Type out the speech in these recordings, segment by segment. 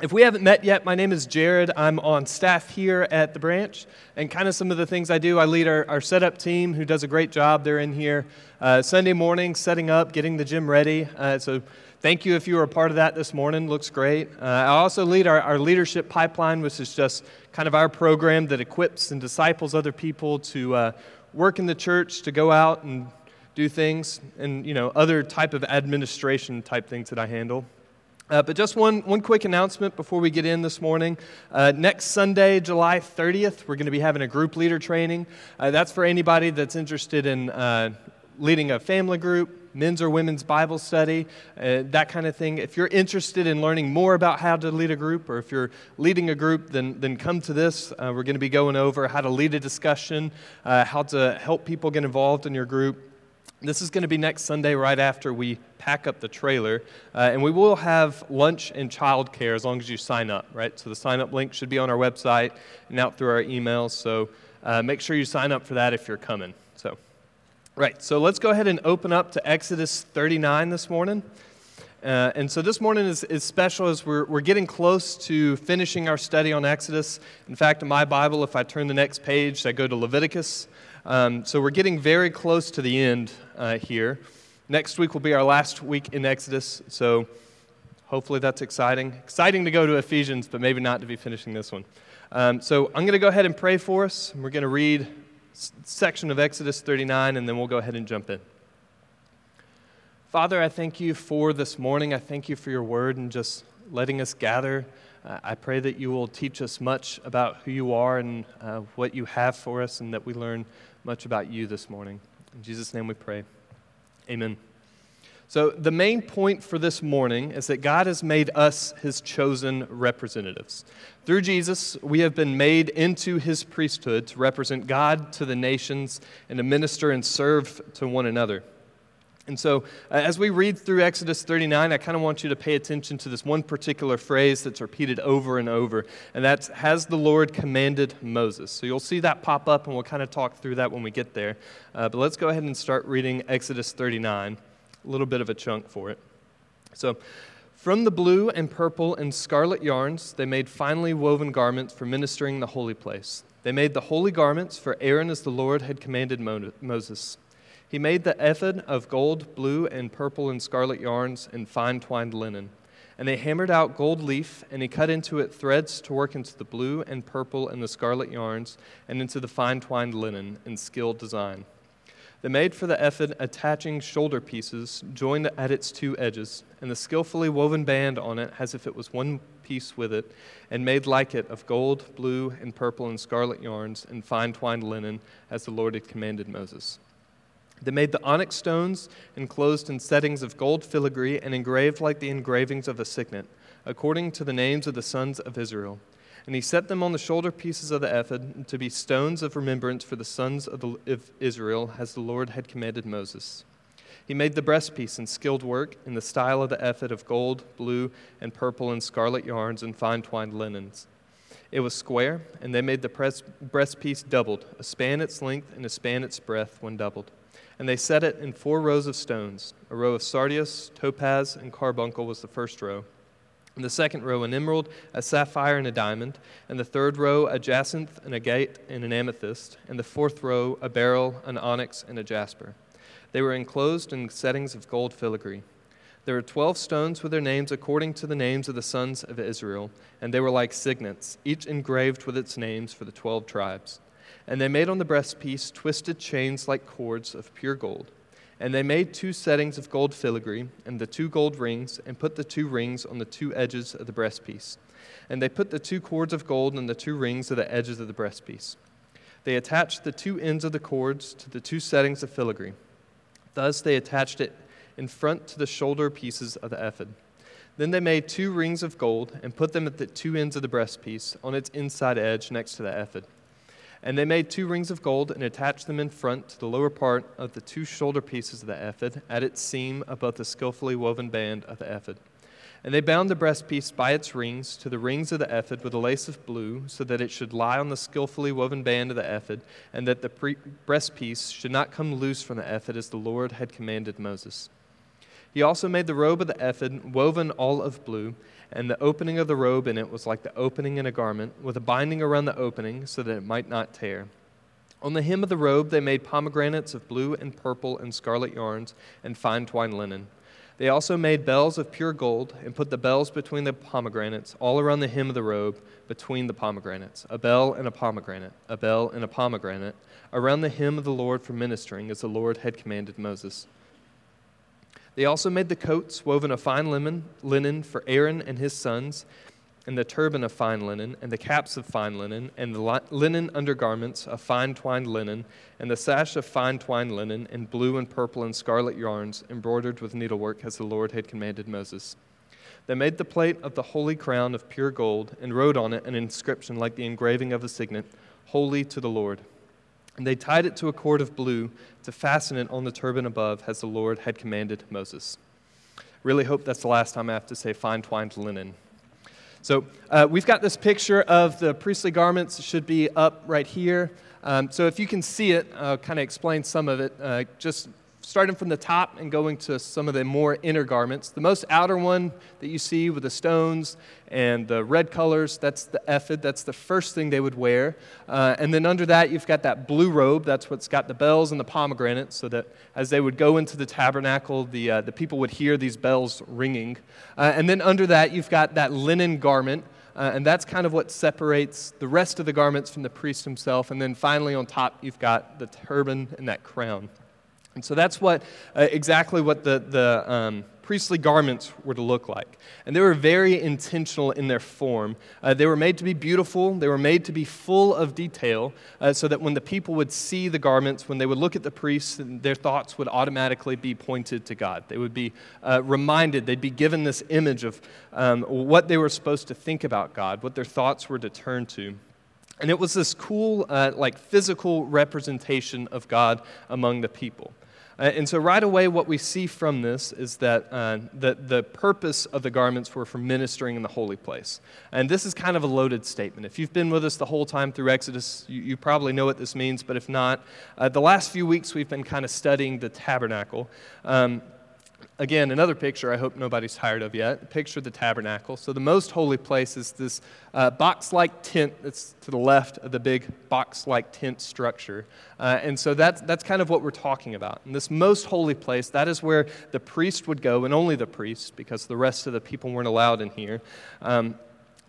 If we haven't met yet, my name is Jared. I'm on staff here at the branch, and kind of some of the things I do I lead our, our setup team who does a great job. They're in here uh, Sunday morning, setting up, getting the gym ready. Uh, so, thank you if you were a part of that this morning. Looks great. Uh, I also lead our, our leadership pipeline, which is just kind of our program that equips and disciples other people to uh, work in the church, to go out and do things, and you know other type of administration type things that I handle. Uh, but just one, one quick announcement before we get in this morning. Uh, next Sunday, July 30th, we're going to be having a group leader training. Uh, that's for anybody that's interested in uh, leading a family group, men's or women's Bible study, uh, that kind of thing. If you're interested in learning more about how to lead a group, or if you're leading a group, then, then come to this. Uh, we're going to be going over how to lead a discussion, how to help people get involved in your group. This is going to be next Sunday, right after we pack up the trailer. Uh, and we will have lunch and childcare as long as you sign up, right? So the sign up link should be on our website and out through our emails. So uh, make sure you sign up for that if you're coming. So, right. So let's go ahead and open up to Exodus 39 this morning. Uh, and so this morning is, is special as we're, we're getting close to finishing our study on Exodus. In fact, in my Bible, if I turn the next page, I go to Leviticus. Um, so we're getting very close to the end uh, here. Next week will be our last week in Exodus, so hopefully that's exciting. Exciting to go to Ephesians, but maybe not to be finishing this one. Um, so I'm going to go ahead and pray for us. We're going to read a section of Exodus 39, and then we'll go ahead and jump in. Father, I thank you for this morning. I thank you for your word and just letting us gather. Uh, I pray that you will teach us much about who you are and uh, what you have for us, and that we learn much about you this morning. In Jesus' name we pray. Amen. So, the main point for this morning is that God has made us his chosen representatives. Through Jesus, we have been made into his priesthood to represent God to the nations and to minister and serve to one another. And so, uh, as we read through Exodus 39, I kind of want you to pay attention to this one particular phrase that's repeated over and over, and that's, Has the Lord commanded Moses? So, you'll see that pop up, and we'll kind of talk through that when we get there. Uh, but let's go ahead and start reading Exodus 39, a little bit of a chunk for it. So, from the blue and purple and scarlet yarns, they made finely woven garments for ministering the holy place. They made the holy garments for Aaron as the Lord had commanded Moses. He made the ephod of gold, blue, and purple and scarlet yarns and fine twined linen. And they hammered out gold leaf, and he cut into it threads to work into the blue and purple and the scarlet yarns, and into the fine twined linen in skilled design. They made for the ephod attaching shoulder pieces joined at its two edges, and the skillfully woven band on it as if it was one piece with it, and made like it of gold, blue, and purple and scarlet yarns and fine twined linen, as the Lord had commanded Moses. They made the onyx stones enclosed in settings of gold filigree and engraved like the engravings of a signet, according to the names of the sons of Israel. And he set them on the shoulder pieces of the ephod to be stones of remembrance for the sons of, the, of Israel, as the Lord had commanded Moses. He made the breastpiece in skilled work in the style of the ephod of gold, blue, and purple and scarlet yarns and fine twined linens. It was square, and they made the breastpiece doubled, a span its length and a span its breadth when doubled. And they set it in four rows of stones. A row of sardius, topaz, and carbuncle was the first row. And the second row, an emerald, a sapphire, and a diamond. And the third row, a jacinth, an agate, and an amethyst. And the fourth row, a beryl, an onyx, and a jasper. They were enclosed in settings of gold filigree. There were twelve stones with their names according to the names of the sons of Israel, and they were like signets, each engraved with its names for the twelve tribes. And they made on the breastpiece twisted chains like cords of pure gold. And they made two settings of gold filigree and the two gold rings, and put the two rings on the two edges of the breastpiece. And they put the two cords of gold and the two rings at the edges of the breastpiece. They attached the two ends of the cords to the two settings of filigree. Thus they attached it in front to the shoulder pieces of the ephod. Then they made two rings of gold and put them at the two ends of the breastpiece on its inside edge next to the ephod. And they made two rings of gold and attached them in front to the lower part of the two shoulder pieces of the ephod at its seam above the skillfully woven band of the ephod. And they bound the breastpiece by its rings to the rings of the ephod with a lace of blue, so that it should lie on the skillfully woven band of the ephod, and that the pre- breastpiece should not come loose from the ephod as the Lord had commanded Moses. He also made the robe of the ephod, woven all of blue, and the opening of the robe in it was like the opening in a garment, with a binding around the opening so that it might not tear. On the hem of the robe they made pomegranates of blue and purple and scarlet yarns and fine twined linen. They also made bells of pure gold and put the bells between the pomegranates, all around the hem of the robe, between the pomegranates, a bell and a pomegranate, a bell and a pomegranate, around the hem of the Lord for ministering, as the Lord had commanded Moses. They also made the coats woven of fine linen, linen for Aaron and his sons, and the turban of fine linen, and the caps of fine linen, and the linen undergarments of fine twined linen, and the sash of fine twined linen, and blue and purple and scarlet yarns, embroidered with needlework, as the Lord had commanded Moses. They made the plate of the holy crown of pure gold, and wrote on it an inscription like the engraving of a signet Holy to the Lord. And they tied it to a cord of blue to fasten it on the turban above, as the Lord had commanded Moses. Really hope that's the last time I have to say fine twined linen. So uh, we've got this picture of the priestly garments. It should be up right here. Um, so if you can see it, I'll kind of explain some of it. Uh, just starting from the top and going to some of the more inner garments. The most outer one that you see with the stones and the red colors, that's the ephod. That's the first thing they would wear. Uh, and then under that, you've got that blue robe. That's what's got the bells and the pomegranates, so that as they would go into the tabernacle, the, uh, the people would hear these bells ringing. Uh, and then under that, you've got that linen garment. Uh, and that's kind of what separates the rest of the garments from the priest himself. And then finally, on top, you've got the turban and that crown. And so that's what uh, exactly what the, the um, priestly garments were to look like. And they were very intentional in their form. Uh, they were made to be beautiful, they were made to be full of detail, uh, so that when the people would see the garments, when they would look at the priests, their thoughts would automatically be pointed to God. They would be uh, reminded, they'd be given this image of um, what they were supposed to think about God, what their thoughts were to turn to. And it was this cool, uh, like physical representation of God among the people. Uh, and so, right away, what we see from this is that, uh, that the purpose of the garments were for ministering in the holy place. And this is kind of a loaded statement. If you've been with us the whole time through Exodus, you, you probably know what this means, but if not, uh, the last few weeks we've been kind of studying the tabernacle. Um, again, another picture I hope nobody's tired of yet. Picture the tabernacle. So, the most holy place is this uh, box like tent that's to the left of the big box like tent structure. Uh, and so, that's, that's kind of what we're talking about. And this most holy place, that is where the priest would go, and only the priest, because the rest of the people weren't allowed in here. Um,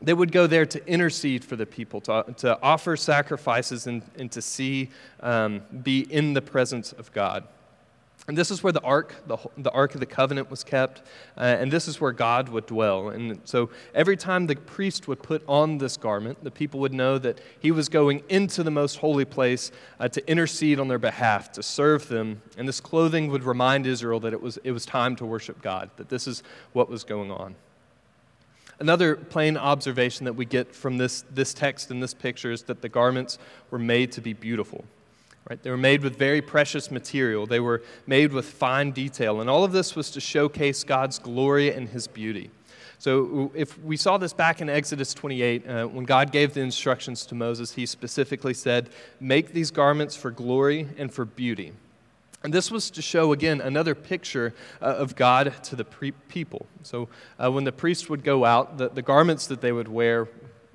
they would go there to intercede for the people, to, to offer sacrifices, and, and to see, um, be in the presence of God. And this is where the ark, the, the ark of the covenant, was kept, uh, and this is where God would dwell. And so every time the priest would put on this garment, the people would know that he was going into the most holy place uh, to intercede on their behalf, to serve them. And this clothing would remind Israel that it was, it was time to worship God, that this is what was going on. Another plain observation that we get from this, this text and this picture is that the garments were made to be beautiful. Right? They were made with very precious material. They were made with fine detail. And all of this was to showcase God's glory and his beauty. So, if we saw this back in Exodus 28, uh, when God gave the instructions to Moses, he specifically said, Make these garments for glory and for beauty. And this was to show, again, another picture uh, of God to the pre- people. So, uh, when the priests would go out, the, the garments that they would wear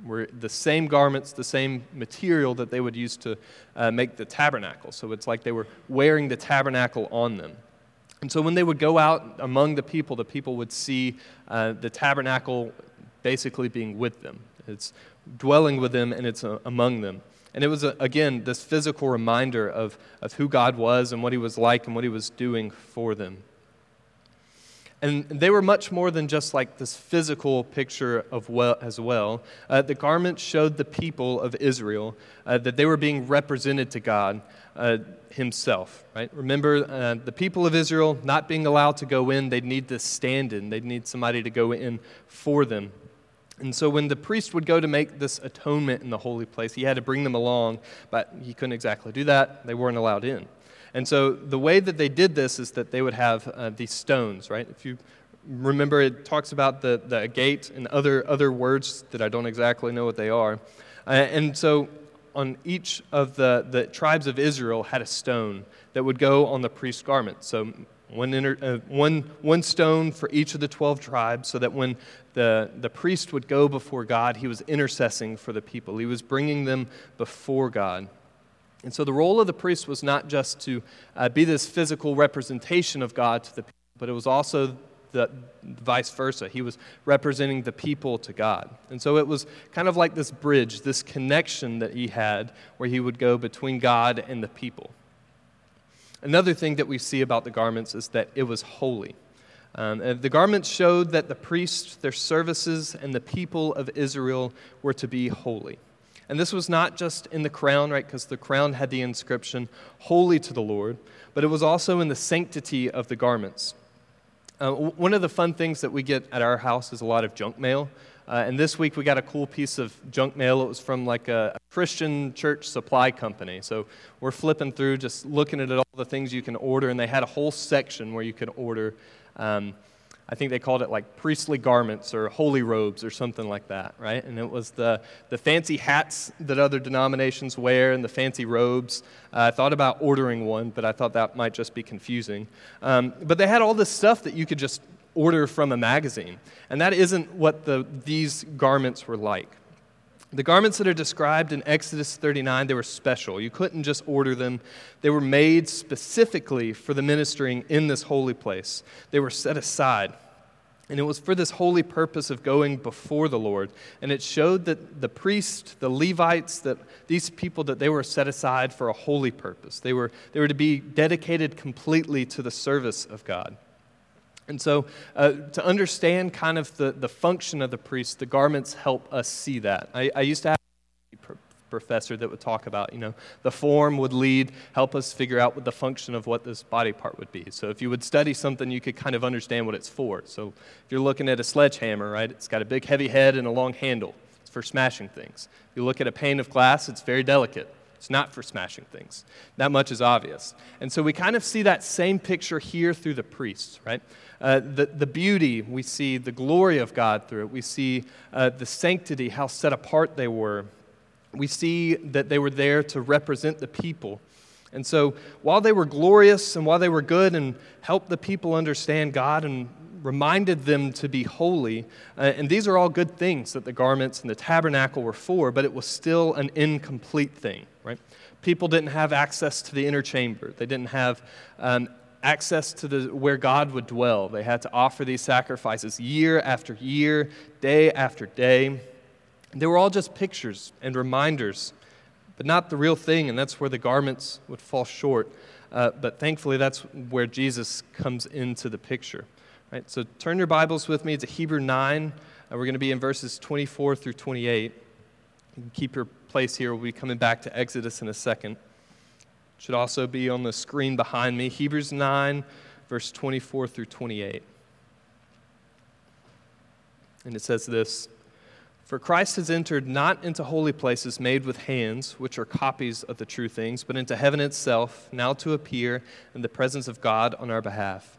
were the same garments, the same material that they would use to uh, make the tabernacle. So it's like they were wearing the tabernacle on them. And so when they would go out among the people, the people would see uh, the tabernacle basically being with them. It's dwelling with them and it's uh, among them. And it was, again, this physical reminder of, of who God was and what he was like and what he was doing for them. And they were much more than just like this physical picture of well as well. Uh, the garments showed the people of Israel uh, that they were being represented to God uh, Himself. Right? Remember, uh, the people of Israel not being allowed to go in, they'd need to stand in. They'd need somebody to go in for them. And so when the priest would go to make this atonement in the holy place, he had to bring them along, but he couldn't exactly do that. They weren't allowed in. And so the way that they did this is that they would have uh, these stones, right? If you remember, it talks about the, the gate and other, other words that I don't exactly know what they are. Uh, and so on each of the, the tribes of Israel had a stone that would go on the priest's garment. So one, inter, uh, one, one stone for each of the 12 tribes, so that when the, the priest would go before God, he was intercessing for the people. He was bringing them before God. And so the role of the priest was not just to uh, be this physical representation of God to the people, but it was also the vice versa. He was representing the people to God. And so it was kind of like this bridge, this connection that he had where he would go between God and the people. Another thing that we see about the garments is that it was holy. Um, the garments showed that the priests, their services, and the people of Israel were to be holy. And this was not just in the crown, right, because the crown had the inscription, Holy to the Lord, but it was also in the sanctity of the garments. Uh, one of the fun things that we get at our house is a lot of junk mail. Uh, and this week we got a cool piece of junk mail. It was from like a, a, Christian church supply company. So we're flipping through, just looking at all the things you can order, and they had a whole section where you could order. Um, I think they called it like priestly garments or holy robes or something like that, right? And it was the, the fancy hats that other denominations wear and the fancy robes. Uh, I thought about ordering one, but I thought that might just be confusing. Um, but they had all this stuff that you could just order from a magazine. And that isn't what the, these garments were like. The garments that are described in Exodus 39, they were special. You couldn't just order them. They were made specifically for the ministering in this holy place. They were set aside. And it was for this holy purpose of going before the Lord. And it showed that the priests, the Levites, that these people that they were set aside for a holy purpose. They were, they were to be dedicated completely to the service of God. And so, uh, to understand kind of the, the function of the priest, the garments help us see that. I, I used to have a professor that would talk about, you know, the form would lead, help us figure out what the function of what this body part would be. So, if you would study something, you could kind of understand what it's for. So, if you're looking at a sledgehammer, right, it's got a big heavy head and a long handle. It's for smashing things. If you look at a pane of glass, it's very delicate. It's not for smashing things. That much is obvious. And so we kind of see that same picture here through the priests, right? Uh, the, the beauty, we see the glory of God through it. We see uh, the sanctity, how set apart they were. We see that they were there to represent the people. And so while they were glorious and while they were good and helped the people understand God and reminded them to be holy. Uh, and these are all good things that the garments and the tabernacle were for, but it was still an incomplete thing, right? People didn't have access to the inner chamber. They didn't have um, access to the, where God would dwell. They had to offer these sacrifices year after year, day after day. They were all just pictures and reminders, but not the real thing, and that's where the garments would fall short. Uh, but thankfully, that's where Jesus comes into the picture. Right, so turn your Bibles with me to Hebrew 9. Uh, we're going to be in verses 24 through 28. You can keep your place here. We'll be coming back to Exodus in a second. Should also be on the screen behind me. Hebrews 9, verse 24 through 28. And it says this For Christ has entered not into holy places made with hands, which are copies of the true things, but into heaven itself, now to appear in the presence of God on our behalf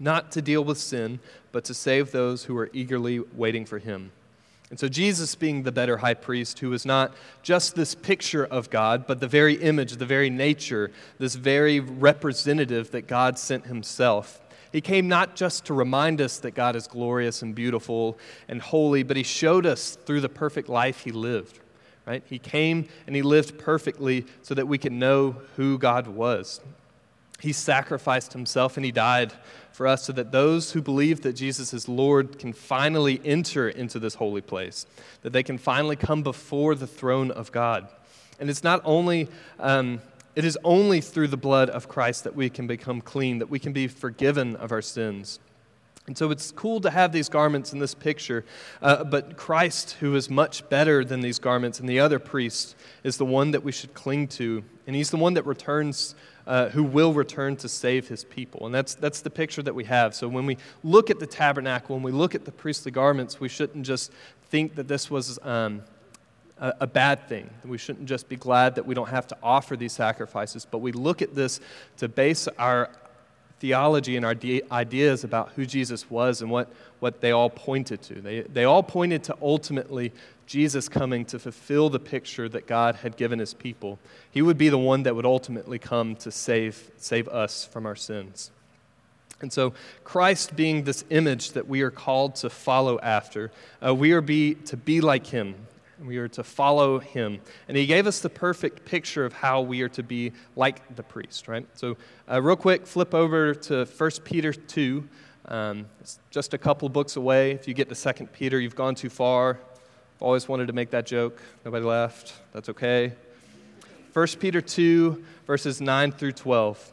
not to deal with sin, but to save those who are eagerly waiting for him. And so, Jesus being the better high priest, who is not just this picture of God, but the very image, the very nature, this very representative that God sent himself. He came not just to remind us that God is glorious and beautiful and holy, but he showed us through the perfect life he lived. Right? He came and he lived perfectly so that we can know who God was. He sacrificed himself and he died for us so that those who believe that Jesus is Lord can finally enter into this holy place, that they can finally come before the throne of God. And it's not only, um, it is only through the blood of Christ that we can become clean, that we can be forgiven of our sins. And so it's cool to have these garments in this picture, uh, but Christ, who is much better than these garments and the other priests, is the one that we should cling to. And he's the one that returns, uh, who will return to save his people. And that's, that's the picture that we have. So when we look at the tabernacle, when we look at the priestly garments, we shouldn't just think that this was um, a, a bad thing. We shouldn't just be glad that we don't have to offer these sacrifices, but we look at this to base our theology and our de- ideas about who Jesus was and what, what they all pointed to. They, they all pointed to ultimately Jesus coming to fulfill the picture that God had given his people. He would be the one that would ultimately come to save, save us from our sins. And so, Christ being this image that we are called to follow after, uh, we are be, to be like him. We are to follow him. And he gave us the perfect picture of how we are to be like the priest, right? So, uh, real quick, flip over to 1 Peter 2. Um, it's just a couple books away. If you get to 2 Peter, you've gone too far. I've always wanted to make that joke. Nobody laughed. That's okay. 1 Peter 2, verses 9 through 12.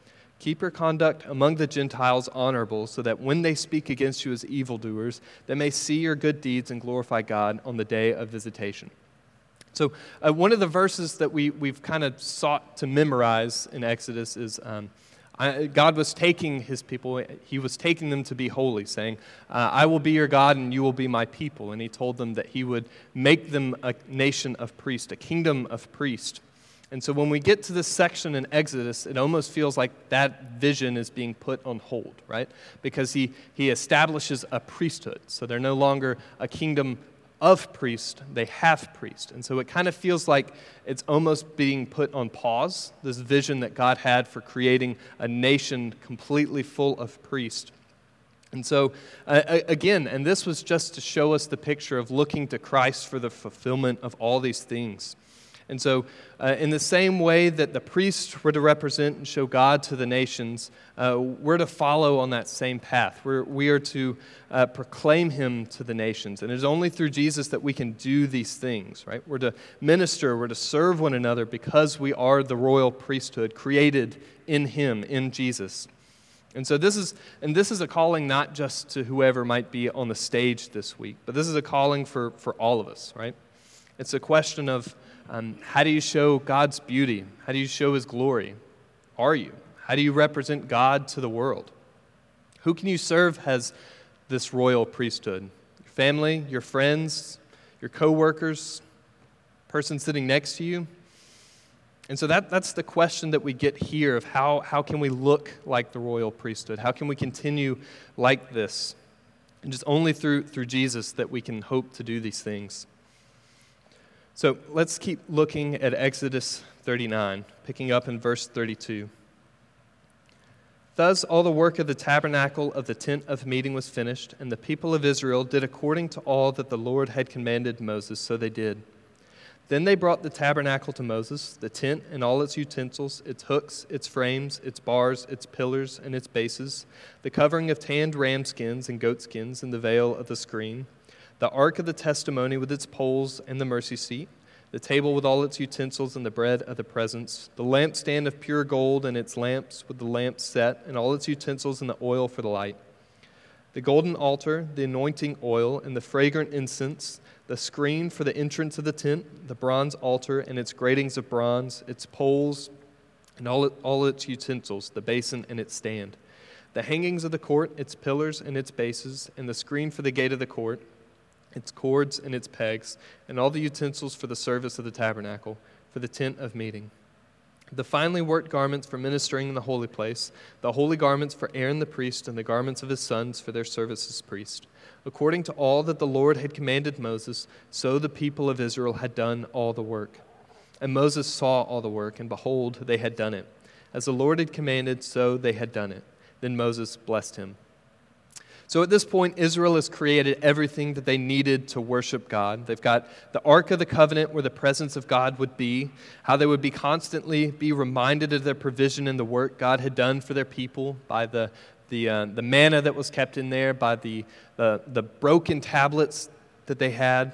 Keep your conduct among the Gentiles honorable, so that when they speak against you as evildoers, they may see your good deeds and glorify God on the day of visitation. So, uh, one of the verses that we, we've kind of sought to memorize in Exodus is um, I, God was taking his people, he was taking them to be holy, saying, uh, I will be your God and you will be my people. And he told them that he would make them a nation of priests, a kingdom of priests. And so when we get to this section in Exodus, it almost feels like that vision is being put on hold, right? Because he, he establishes a priesthood. So they're no longer a kingdom of priest, they have priest. And so it kind of feels like it's almost being put on pause, this vision that God had for creating a nation completely full of priests. And so, uh, again, and this was just to show us the picture of looking to Christ for the fulfillment of all these things. And so, uh, in the same way that the priests were to represent and show God to the nations, uh, we're to follow on that same path. We're, we are to uh, proclaim Him to the nations. And it is only through Jesus that we can do these things, right? We're to minister, we're to serve one another because we are the royal priesthood created in Him, in Jesus. And so this is and this is a calling not just to whoever might be on the stage this week, but this is a calling for, for all of us, right? It's a question of um, how do you show God's beauty? How do you show His glory? Are you? How do you represent God to the world? Who can you serve as this royal priesthood? Your family, your friends, your coworkers, person sitting next to you? And so that, that's the question that we get here of how, how can we look like the royal priesthood? How can we continue like this? And just only through, through Jesus that we can hope to do these things. So let's keep looking at Exodus 39, picking up in verse 32. Thus, all the work of the tabernacle of the tent of meeting was finished, and the people of Israel did according to all that the Lord had commanded Moses, so they did. Then they brought the tabernacle to Moses, the tent and all its utensils, its hooks, its frames, its bars, its pillars, and its bases, the covering of tanned ram skins and goat skins, and the veil of the screen the ark of the testimony with its poles and the mercy seat, the table with all its utensils and the bread of the presence, the lampstand of pure gold and its lamps with the lamps set and all its utensils and the oil for the light, the golden altar, the anointing oil, and the fragrant incense, the screen for the entrance of the tent, the bronze altar and its gratings of bronze, its poles, and all, all its utensils, the basin and its stand, the hangings of the court, its pillars and its bases, and the screen for the gate of the court its cords and its pegs, and all the utensils for the service of the tabernacle, for the tent of meeting. The finely worked garments for ministering in the holy place, the holy garments for Aaron the priest, and the garments of his sons for their service as priest. According to all that the Lord had commanded Moses, so the people of Israel had done all the work. And Moses saw all the work, and behold, they had done it. As the Lord had commanded, so they had done it. Then Moses blessed him. So at this point, Israel has created everything that they needed to worship God. They've got the Ark of the Covenant where the presence of God would be, how they would be constantly be reminded of their provision and the work God had done for their people by the, the, uh, the manna that was kept in there, by the, the, the broken tablets that they had.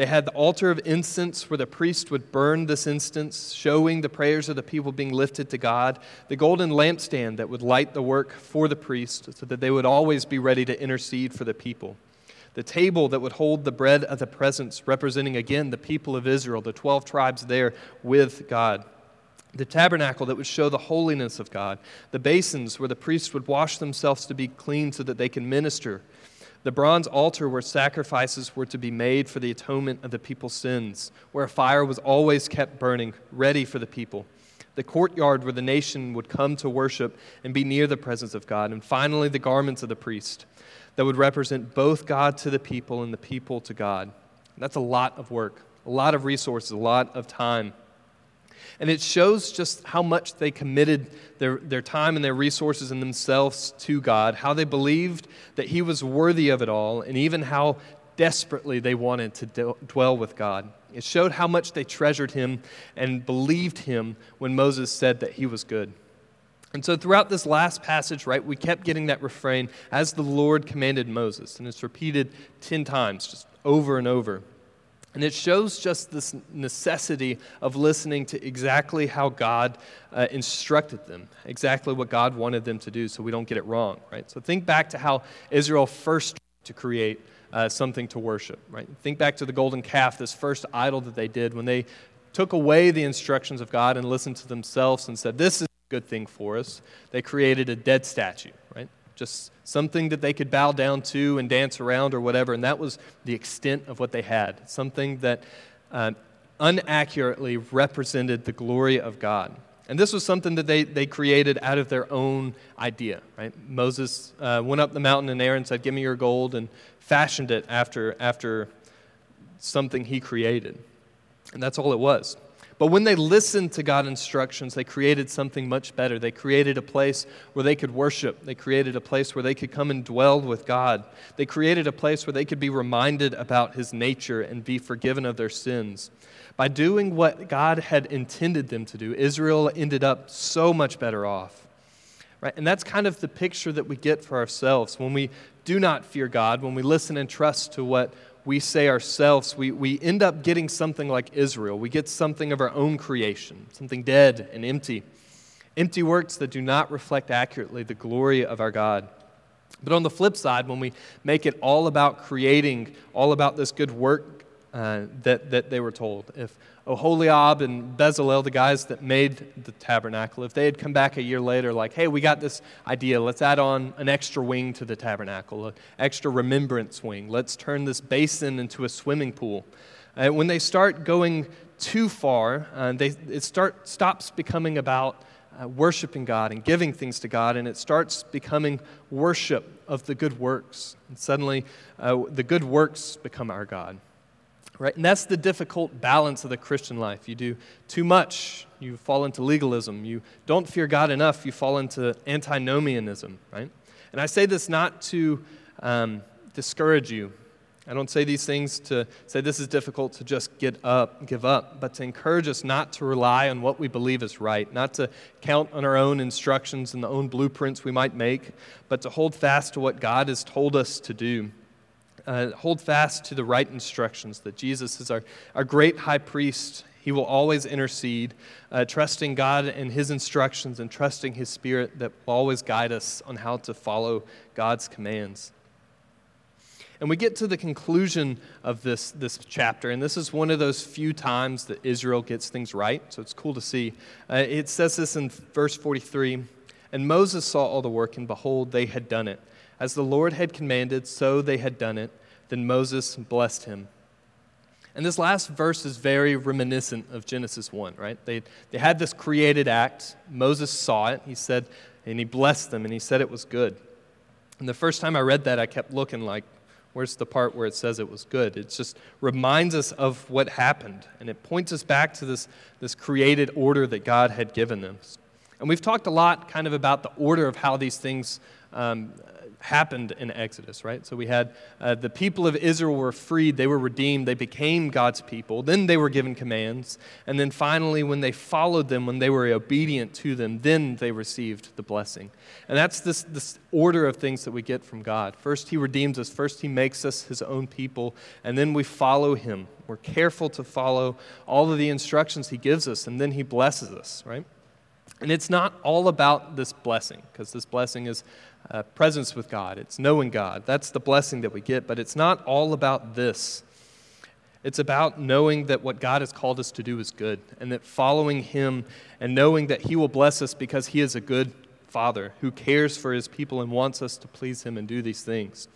They had the altar of incense where the priest would burn this incense, showing the prayers of the people being lifted to God. The golden lampstand that would light the work for the priest so that they would always be ready to intercede for the people. The table that would hold the bread of the presence, representing again the people of Israel, the 12 tribes there with God. The tabernacle that would show the holiness of God. The basins where the priests would wash themselves to be clean so that they can minister the bronze altar where sacrifices were to be made for the atonement of the people's sins, where a fire was always kept burning, ready for the people. The courtyard where the nation would come to worship and be near the presence of God. And finally, the garments of the priest that would represent both God to the people and the people to God. That's a lot of work, a lot of resources, a lot of time. And it shows just how much they committed their, their time and their resources and themselves to God, how they believed that He was worthy of it all, and even how desperately they wanted to dwell with God. It showed how much they treasured Him and believed Him when Moses said that He was good. And so throughout this last passage, right, we kept getting that refrain, as the Lord commanded Moses. And it's repeated 10 times, just over and over. And it shows just this necessity of listening to exactly how God uh, instructed them, exactly what God wanted them to do, so we don't get it wrong, right? So think back to how Israel first to create uh, something to worship, right? Think back to the golden calf, this first idol that they did when they took away the instructions of God and listened to themselves and said, This is a good thing for us. They created a dead statue, right? Just something that they could bow down to and dance around or whatever. And that was the extent of what they had, something that uh, unaccurately represented the glory of God. And this was something that they, they created out of their own idea, right? Moses uh, went up the mountain and Aaron said, Give me your gold, and fashioned it after, after something he created. And that's all it was. But when they listened to God's instructions, they created something much better. They created a place where they could worship. They created a place where they could come and dwell with God. They created a place where they could be reminded about His nature and be forgiven of their sins. By doing what God had intended them to do, Israel ended up so much better off. Right? And that's kind of the picture that we get for ourselves when we do not fear God, when we listen and trust to what we say ourselves, we, we end up getting something like Israel. We get something of our own creation, something dead and empty. Empty works that do not reflect accurately the glory of our God. But on the flip side, when we make it all about creating, all about this good work uh, that, that they were told, if Oholiab and Bezalel, the guys that made the tabernacle, if they had come back a year later, like, hey, we got this idea, let's add on an extra wing to the tabernacle, an extra remembrance wing, let's turn this basin into a swimming pool. Uh, when they start going too far, uh, they, it start, stops becoming about uh, worshiping God and giving things to God, and it starts becoming worship of the good works. And suddenly, uh, the good works become our God right? And that's the difficult balance of the Christian life. You do too much, you fall into legalism. You don't fear God enough, you fall into antinomianism, right? And I say this not to um, discourage you. I don't say these things to say this is difficult to just get up, give up, but to encourage us not to rely on what we believe is right, not to count on our own instructions and the own blueprints we might make, but to hold fast to what God has told us to do uh, hold fast to the right instructions that Jesus is our, our great high priest. He will always intercede, uh, trusting God and His instructions and trusting His Spirit that will always guide us on how to follow God's commands. And we get to the conclusion of this, this chapter, and this is one of those few times that Israel gets things right, so it's cool to see. Uh, it says this in verse 43 And Moses saw all the work, and behold, they had done it as the Lord had commanded, so they had done it. Then Moses blessed him. And this last verse is very reminiscent of Genesis 1, right? They, they had this created act. Moses saw it. He said, and he blessed them, and he said it was good. And the first time I read that, I kept looking like, where's the part where it says it was good? It just reminds us of what happened, and it points us back to this, this created order that God had given them. And we've talked a lot kind of about the order of how these things um, happened in Exodus, right? So we had uh, the people of Israel were freed, they were redeemed, they became God's people. Then they were given commands. And then finally, when they followed them, when they were obedient to them, then they received the blessing. And that's this, this order of things that we get from God. First, He redeems us, first, He makes us His own people, and then we follow Him. We're careful to follow all of the instructions He gives us, and then He blesses us, right? And it's not all about this blessing, because this blessing is uh, presence with God, it's knowing God. That's the blessing that we get, but it's not all about this. It's about knowing that what God has called us to do is good, and that following Him and knowing that He will bless us because He is a good Father who cares for His people and wants us to please Him and do these things.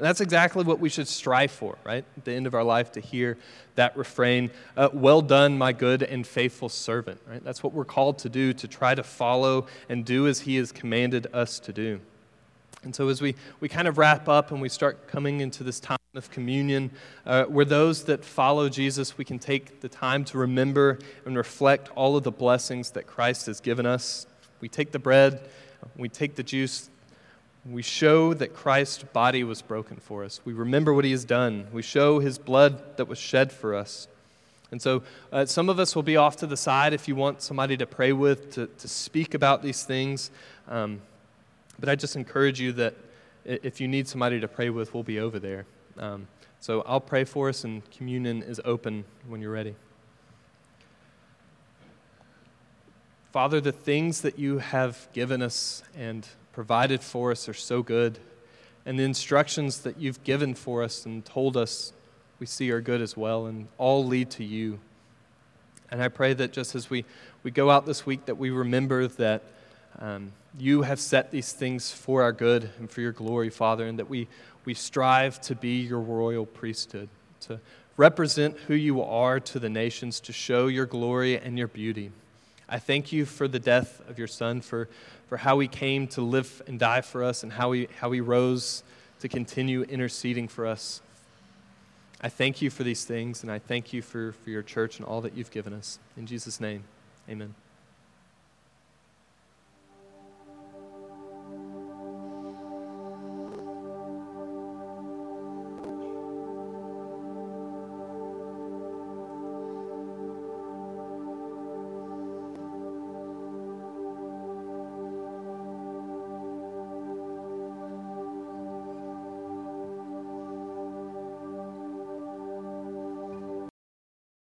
And that's exactly what we should strive for, right? At the end of our life, to hear that refrain, uh, Well done, my good and faithful servant, right? That's what we're called to do, to try to follow and do as He has commanded us to do. And so, as we, we kind of wrap up and we start coming into this time of communion, uh, where those that follow Jesus, we can take the time to remember and reflect all of the blessings that Christ has given us. We take the bread, we take the juice, we show that Christ's body was broken for us. We remember what he has done. We show his blood that was shed for us. And so, uh, some of us will be off to the side if you want somebody to pray with, to, to speak about these things. Um, but I just encourage you that if you need somebody to pray with, we'll be over there. Um, so I'll pray for us, and communion is open when you're ready. Father, the things that you have given us and provided for us are so good, and the instructions that you've given for us and told us we see are good as well, and all lead to you. And I pray that just as we, we go out this week, that we remember that um, you have set these things for our good and for your glory, Father, and that we, we strive to be your royal priesthood, to represent who you are to the nations, to show your glory and your beauty. I thank you for the death of your Son, for, for how he came to live and die for us, and how he, how he rose to continue interceding for us. I thank you for these things, and I thank you for, for your church and all that you've given us. In Jesus' name, amen.